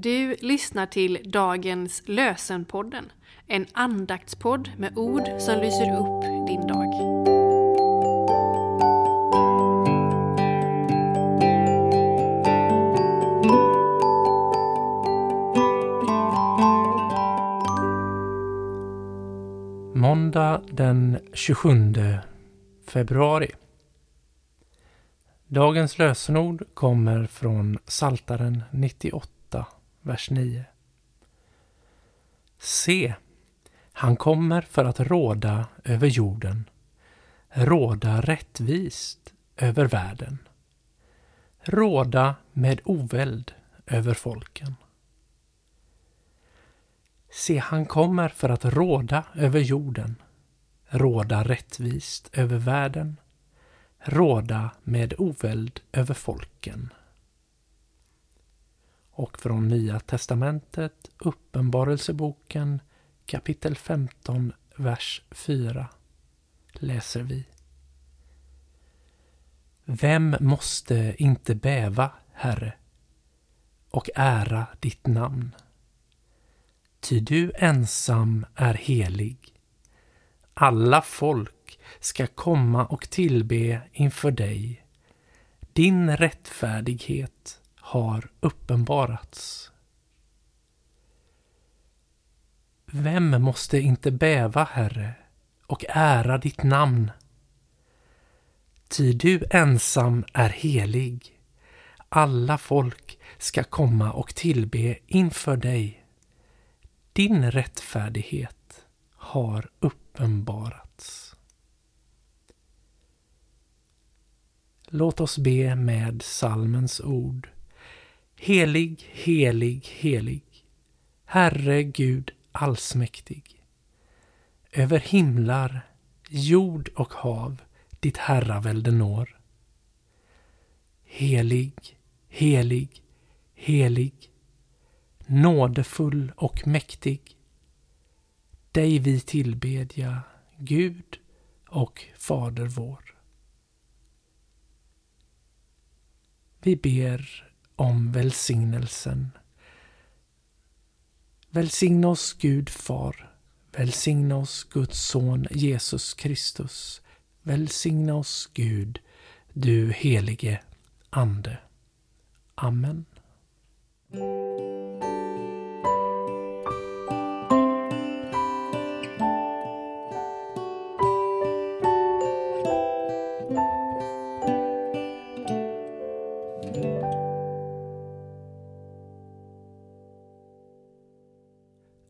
Du lyssnar till dagens Lösenpodden, en andaktspodd med ord som lyser upp din dag. Måndag den 27 februari. Dagens lösenord kommer från Saltaren 98, vers 9. Se, han kommer för att råda över jorden, råda rättvist över världen, råda med oväld över folken. Se, han kommer för att råda över jorden, råda rättvist över världen, råda med oväld över folken. Och från Nya testamentet, Uppenbarelseboken kapitel 15, vers 4 läser vi. Vem måste inte bäva, Herre, och ära ditt namn? Ty du ensam är helig. Alla folk ska komma och tillbe inför dig. Din rättfärdighet har uppenbarats. Vem måste inte bäva, Herre, och ära ditt namn? Ty du ensam är helig. Alla folk ska komma och tillbe inför dig. Din rättfärdighet har uppenbarats. Låt oss be med salmens ord. Helig, helig, helig. Herre Gud allsmäktig. Över himlar, jord och hav ditt herravälde når. Helig, helig, helig. Nådefull och mäktig. Dig vi tillbedja, Gud och Fader vår. Vi ber om välsignelsen. Välsigna oss Gud Far. Välsigna oss Guds son Jesus Kristus. Välsigna oss Gud, du helige Ande. Amen.